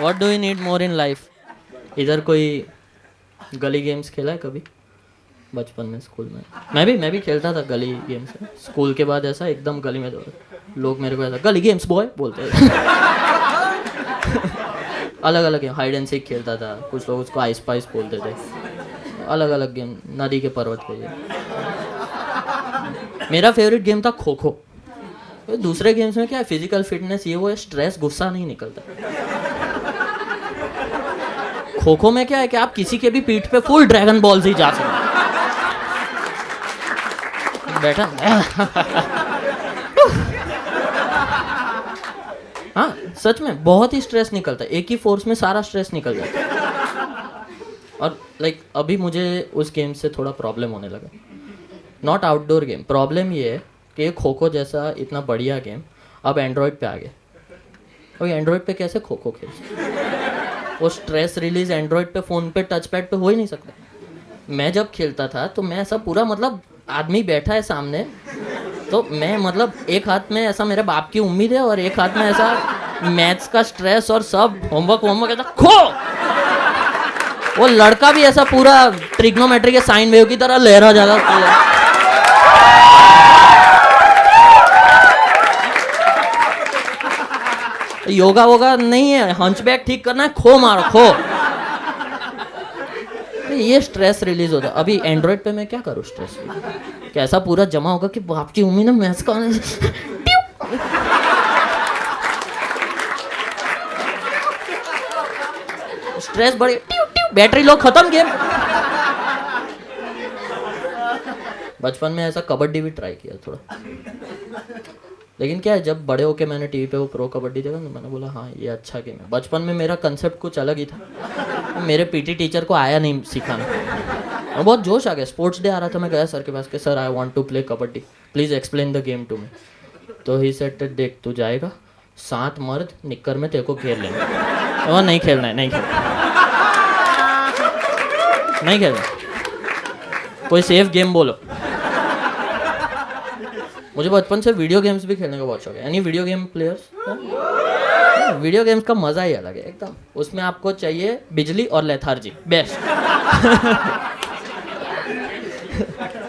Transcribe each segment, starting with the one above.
What do you need more in life इधर कोई गली गेम्स खेला है कभी? बचपन में स्कूल में। मैं भी मैं भी खेलता था गली गेम्स स्कूल के बाद ऐसा एकदम गली में लोग मेरे को ऐसा, गली गेम्स बॉय बोलते थे। अलग अलग गेम हाइड एंड सीक खेलता था। कुछ लोग उसको आइस पाइस बोलते थे। अलग अलग गेम नदी के पर्वत ये मेरा फेवरेट गेम था खो खो दूसरे गेम्स में क्या है? फ़िज़िकल फिटनेस ये वो स्ट्रेस गुस्सा नहीं निकलता। खो खो में क्या है कि आप किसी के भी पीठ पे फुल ड्रैगन बॉल से ही जा सकते बैठा। हाँ सच में बहुत ही स्ट्रेस निकलता है। एक ही फोर्स में सारा स्ट्रेस निकल जाता है। और लाइक like, अभी मुझे उस गेम से थोड़ा प्रॉब्लम होने लगा। नॉट आउटडोर गेम प्रॉब्लम ये है कि खो खो जैसा इतना बढ़िया गेम अब एंड्रॉयड पे आ गया और एंड्रॉयड पे कैसे खो खो खेल वो स्ट्रेस रिलीज़ एंड्रॉयड पे फ़ोन पे टच पैड पे हो ही नहीं सकता। मैं जब खेलता था तो मैं ऐसा पूरा मतलब आदमी बैठा है सामने तो मैं मतलब एक हाथ में ऐसा मेरे बाप की उम्मीद है और एक हाथ में ऐसा मैथ्स का स्ट्रेस और सब होमवर्क होमवर्क ऐसा खो! वो लड़का भी ऐसा पूरा ट्रिग्नोमेट्री के साइन वेव की तरह लहरा जाता योगा वोगा नहीं है हंचबैक ठीक करना है, खो मारो, खो। ये स्ट्रेस रिलीज़ होता अभी एंड्रॉयड पे मैं क्या करूँ स्ट्रेस कैसा पूरा जमा होगा कि बाप की उम्मीद है मैथ्स का स्ट्रेस बढ़े बैटरी लो खत्म गेम बचपन में ऐसा कबड्डी भी ट्राई किया थोड़ा। लेकिन क्या है, जब बड़े होके मैंने टीवी पे वो प्रो कबड्डी देखा तो मैंने बोला हाँ ये अच्छा गेम है। बचपन में मेरा कंसेप्ट कुछ अलग ही था। मेरे पीटी टीचर को आया नहीं सिखाना। और बहुत जोश आ गया। स्पोर्ट्स डे आ रहा था, मैं गया सर के पास के, sir I want to play kabaddi. Please explain the game to me तो ही सेट देख, तू जाएगा, सात मर्द निक्कर में तेरे को खेल लेंगे। वो नहीं खेलना है, नहीं खेलना नहीं खेलना कोई सेफ़ गेम बोलो। मुझे बचपन से वीडियो गेम्स भी खेलने का बहुत शौक है। Any video game players video games का मज़ा ही अलग है, एकदम। उसमें आपको चाहिए बिजली और लेथार्जी बेस्ट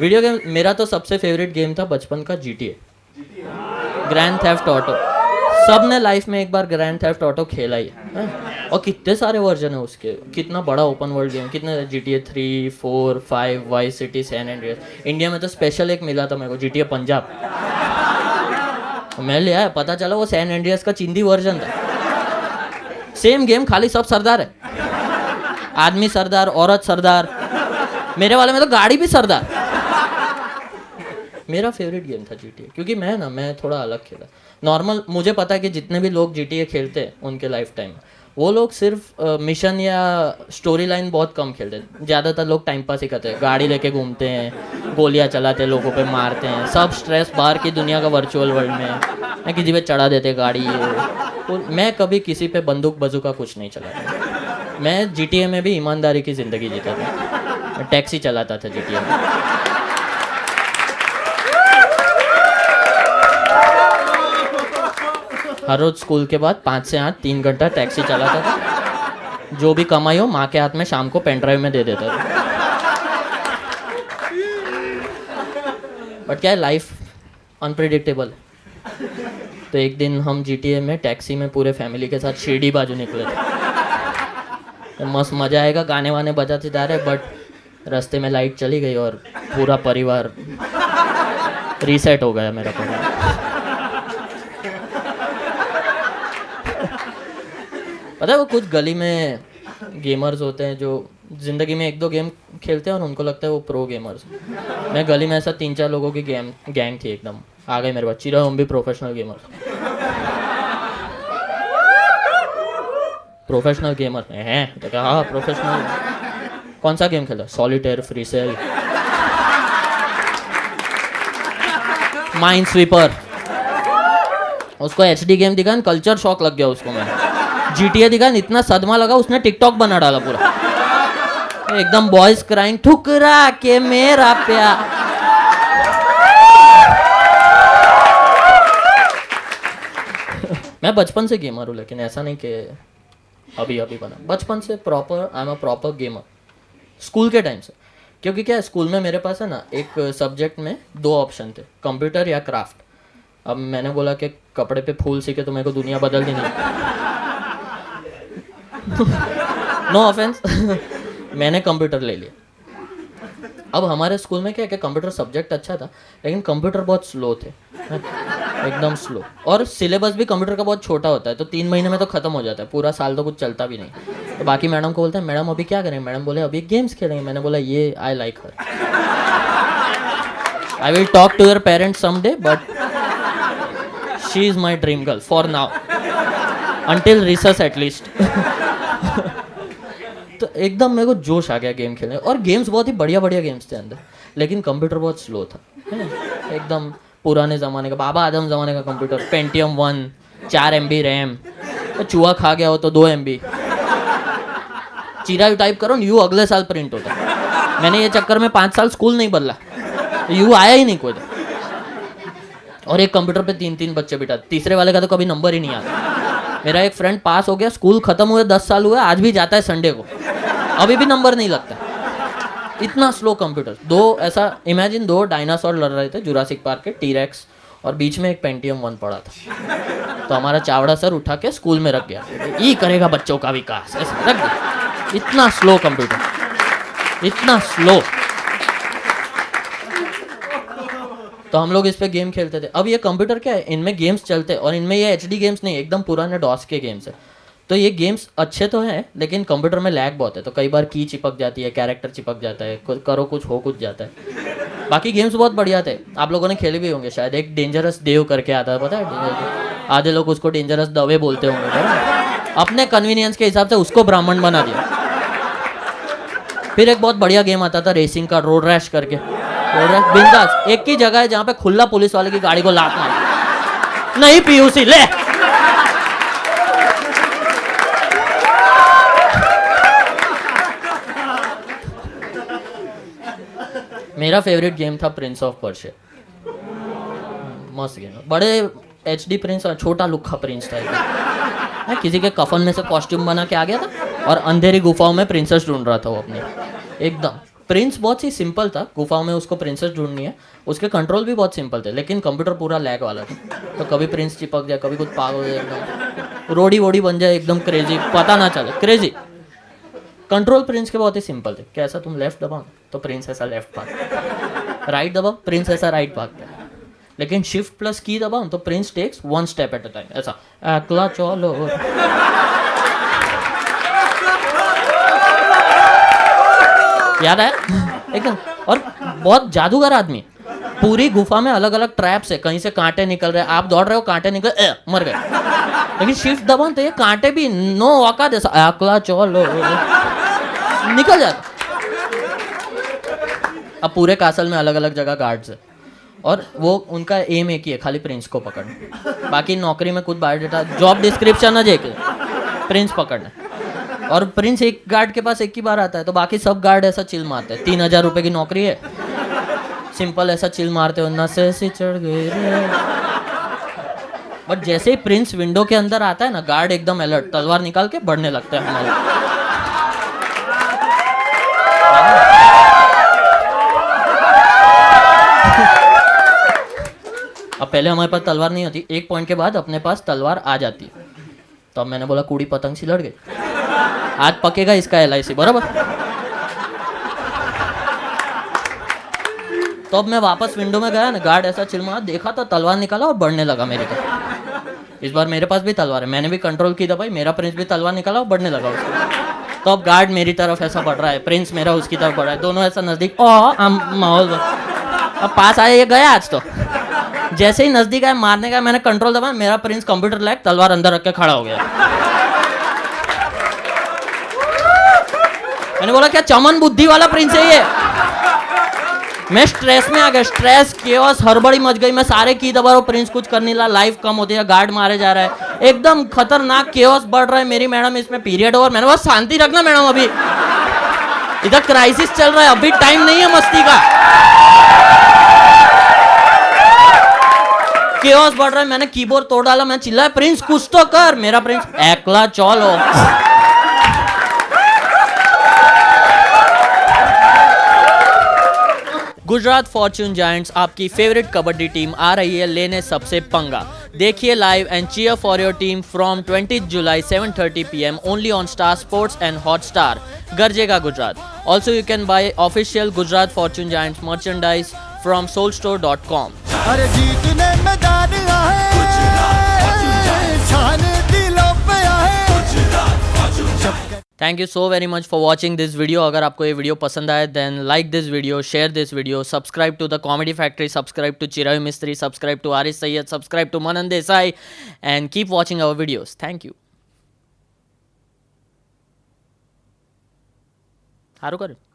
वीडियो गेम मेरा तो सबसे फेवरेट गेम था बचपन का G T A grand theft auto सबने लाइफ में एक बार ग्रैंड थेफ्ट ऑटो खेला ही। है। और कितने सारे वर्जन है उसके? कितना बड़ा ओपन वर्ल्ड गेम कितने G T A three four five Vice City San Andreas India में तो स्पेशल एक मिला था मेरे को जी टी ए पंजाब मैं ले आया, पता चला वो सैन एंड्रियस का चिंदी वर्जन था। सेम गेम खाली सब सरदार है। आदमी सरदार, औरत सरदार। मेरे वाले में तो गाड़ी भी सरदार। मेरा फेवरेट गेम था जीटीए क्योंकि मैं ना, मैं थोड़ा अलग खेला। नॉर्मल मुझे पता है कि जितने भी लोग जीटीए खेलते हैं, उनके लाइफ टाइम वो लोग सिर्फ़ मिशन या स्टोरी लाइन बहुत कम खेलते हैं। ज़्यादातर लोग टाइम पास ही करते हैं। गाड़ी लेके घूमते हैं, गोलियाँ चलाते हैं, लोगों पे मारते हैं। सब स्ट्रेस बाहर की दुनिया का वर्चुअल वर्ल्ड में। मैं किसी पे चढ़ा देते गाड़ी तो मैं कभी किसी पे बंदूक बजू का कुछ नहीं चलाता। मैं GTA में भी ईमानदारी की ज़िंदगी जीता था। टैक्सी चलाता था जी में। हर रोज स्कूल के बाद पाँच से आठ, तीन घंटा टैक्सी चलाता था। जो भी कमाई हो, माँ के हाथ में शाम को पेन ड्राइव में दे देता था। बट क्या है लाइफ अनप्रिडिक्टेबल तो एक दिन हम जी टी ए में टैक्सी में पूरे फैमिली के साथ शिरडी बाजू निकले थे। तो मस्त मज़ा आएगा गाने वाने बजाते जा रहे बट रास्ते में लाइट चली गई और पूरा परिवार रीसेट हो गया मेरा परिवार। पता है वो कुछ गली में गेमर्स होते हैं जो ज़िंदगी में एक दो गेम खेलते हैं और उनको लगता है वो प्रो गेमर्स मैं गली में ऐसा तीन चार लोगों की गेम गैंग थी एकदम। आ गए मेरे पास चिरा हम भी प्रोफेशनल गेमर्स प्रोफेशनल गेमर हैं तो क्या हाँ प्रोफेशनल कौन सा गेम खेला? Solitaire free cell minesweeper उसको एच डी गेम दिखा कल्चर शॉक लग गया उसको मैं। जीटीए दिखा इतना सदमा लगा, उसने टिकटॉक बना डाला पूरा। एकदम बॉयज़ क्राइंग ठुकरा के मेरा प्यार। मैं बचपन से गेमर हूँ, लेकिन ऐसा नहीं कि अभी अभी बना। बचपन से proper I am a proper gamer school के टाइम से। क्योंकि क्या स्कूल में मेरे पास है ना, एक सब्जेक्ट में दो ऑप्शन थे कंप्यूटर या क्राफ्ट अब मैंने बोला कि कपड़े पे फूल सीखे तो मेरे को दुनिया बदल दी नहीं। नो ऑफेंस मैंने कंप्यूटर ले लिया। अब हमारे स्कूल में क्या है कि कंप्यूटर सब्जेक्ट अच्छा था, लेकिन कंप्यूटर बहुत स्लो थे। एकदम स्लो और सिलेबस भी कंप्यूटर का बहुत छोटा होता है तो तीन महीने में तो खत्म हो जाता है। पूरा साल तो कुछ चलता भी नहीं। तो बाकी मैडम को बोलते हैं, मैडम, अभी क्या करें मैडम बोले, अभी गेम्स खेलेंगे। मैंने बोला, ये I like her I will talk to your parents some day but she is my dream girl for now until research at least तो एकदम मेरे को जोश आ गया गेम खेलने और गेम्स बहुत ही बढ़िया बढ़िया गेम्स थे अंदर। लेकिन कंप्यूटर बहुत स्लो था? एकदम पुराने ज़माने का, बाबा आदम ज़माने का कंप्यूटर पेंटियम वन चार एम बी रैम तो चूहा खा गया हो तो दो एम बी चीरा यू टाइप करो यू अगले साल प्रिंट होता मैंने ये चक्कर में पाँच साल स्कूल नहीं बदला। यू आया ही नहीं कोई। तो। और एक कंप्यूटर पे तीन तीन बच्चे बिठा तीसरे वाले का तो कभी नंबर ही नहीं आता। मेरा एक फ्रेंड पास हो गया स्कूल खत्म हुए, दस साल हुए, आज भी जाता है संडे को। अभी भी नंबर नहीं लगता। इतना स्लो कंप्यूटर दो ऐसा इमेजिन दो डायनासोर लड़ रहे थे जुरासिक पार्क के टीरेक्स और बीच में एक पेंटियम वन पड़ा था। तो हमारा चावड़ा सर उठा के स्कूल में रख गया। ये करेगा बच्चों का विकास। ऐसे रख दिया। इतना स्लो कंप्यूटर इतना स्लो तो हम लोग इस पे गेम खेलते थे। अब ये कंप्यूटर क्या है? इनमें गेम्स चलते और इनमें ये एच गेम्स नहीं, एकदम पुराने डॉस के गेम्स है। तो ये गेम्स अच्छे तो हैं, लेकिन कंप्यूटर में लैग बहुत है। तो कई बार की चिपक जाती है कैरेक्टर चिपक जाता है करो कुछ, हो कुछ जाता है। बाकी गेम्स बहुत बढ़िया थे। आप लोगों ने खेले भी होंगे शायद। एक डेंजरस देव करके आता है, पता है? आधे लोग उसको डेंजरस दवे बोलते होंगे? अपने कन्वीनियंस के हिसाब से उसको ब्राह्मण बना दिया। फिर एक बहुत बढ़िया गेम आता था रेसिंग का रोड रैश करके। बिंदास। एक ही जगह है जहाँ पे खुला पुलिस वाले की गाड़ी को लात मार। नहीं, पीयूसी, ले। मेरा फेवरेट गेम था प्रिंस ऑफ़ पर्शिया मस्त गेम बड़े एच डी प्रिंस और छोटा लुखा प्रिंस था किसी के कफन में से कॉस्ट्यूम बना के आ गया था और अंधेरी गुफाओं में प्रिंसेस ढूंढ रहा था वो अपनी। एकदम। प्रिंस बहुत ही सिंपल था। गुफाओं में उसको प्रिंसेस ढूंढनी है। उसके कंट्रोल भी बहुत सिंपल थे, लेकिन कंप्यूटर पूरा लैग वाला था। तो कभी प्रिंस चिपक जाए कभी कुछ पाग हो जाए एकदम रोडी वोडी बन जाए, एकदम क्रेजी पता ना चले क्रेजी कंट्रोल प्रिंस के बहुत ही सिंपल थे। कैसा तुम लेफ़्ट दबाओ तो प्रिंस ऐसा लेफ़्ट भाग। राइट दबाओ प्रिंस ऐसा राइट भागता है लेकिन शिफ्ट प्लस की दबाओ तो prince takes one step at a time ऐसा अकला चलो। याद है एकदम। और बहुत जादूगर आदमी पूरी गुफा में अलग अलग ट्रैप्स है। कहीं से कांटे निकल रहे आप दौड़ रहे हो कांटे निकल ए, मर गए। लेकिन शिफ्ट दबाओ तो ये कांटे भी नो औकात जैसा अकला चलो। निकल जाता अब पूरे कासल में अलग अलग जगह गार्ड्स है। और वो उनका एम एक ही है खाली प्रिंस को पकड़ना। बाकी नौकरी में कुछ बायोडेटा जॉब डिस्क्रिप्शन है जेके प्रिंस पकड़ना। और प्रिंस एक गार्ड के पास एक ही बार आता है तो बाकी सब गार्ड ऐसा चिल मारते हैं। तीन हज़ार रुपये की नौकरी है। सिंपल ऐसा चिल मारते हो नशे से चढ़ गए बट जैसे ही प्रिंस विंडो के अंदर आता है ना गार्ड एकदम अलर्ट तलवार निकाल के बढ़ने लगता है हमारे। अब पहले हमारे पास तलवार नहीं होती, एक पॉइंट के बाद अपने पास तलवार आ जाती। तो अब मैंने बोला, कूड़ी पतंग सी लड़ गई। आज पकेगा इसका एल आई सी बराबर? तो अब मैं वापस विंडो में गया ना गार्ड ऐसा चिल मारा, देखा तो तलवार निकाला और बढ़ने लगा मेरे को। इस बार मेरे पास भी तलवार है, मैंने भी कंट्रोल की दबाई मेरा प्रिंस भी तलवार निकाला और बढ़ने लगा उसको। तो अब गार्ड मेरी तरफ़ ऐसा बढ़ रहा है प्रिंस मेरा उसकी तरफ़ बढ़ रहा है, दोनों ऐसा नज़दीक, ओ, हम माहौल अब पास आया, ये गया आज तो। जैसे ही नज़दीक आया, मारने का मैंने कंट्रोल दबाया, मेरा प्रिंस कंप्यूटर लैग, तलवार अंदर रख के खड़ा हो गया। मैंने बोला, क्या चमन बुद्धि वाला प्रिंस है ये? मैं स्ट्रेस में आ गया स्ट्रेस केओस हड़बड़ी मच गई। मैं सारे की दबा रहा प्रिंस कुछ कर नहीं रहा लाइफ कम होती है गार्ड मारे जा रहा है। एकदम खतरनाक केओस बढ़ रहा है मेरी मैडम इसमें पीरियड ओवर मैंने बोला, शांति रखना मैडम अभी। इधर क्राइसिस चल रहा है, अभी टाइम नहीं है मस्ती का। बढ़ रहा है, मैंने कीबोर्ड तोड़ डाला मैं चिल्लाया प्रिंस कुछ तो कर, मेरा प्रिंस एकला चलो। गुजरात फॉर्च्यून जायंट्स आपकी फेवरेट कबड्डी टीम आ रही है लेने सबसे पंगा। देखिए live and cheer for your team from 20 July 7:30 PM only on Star Sports and Hotstar गर्जेगा Gujarat. Also you can buy official Gujarat Fortune Giants merchandise from Soul Store dot soulstore.com thank you so very much for watching this video अगर आपको ये video पसंद आए then like this video share this video subscribe to the Comedy Factory subscribe to Chirayu Mistry subscribe to Aris Syed subscribe to Manan Desai and keep watching our videos thank you સારું કર્યું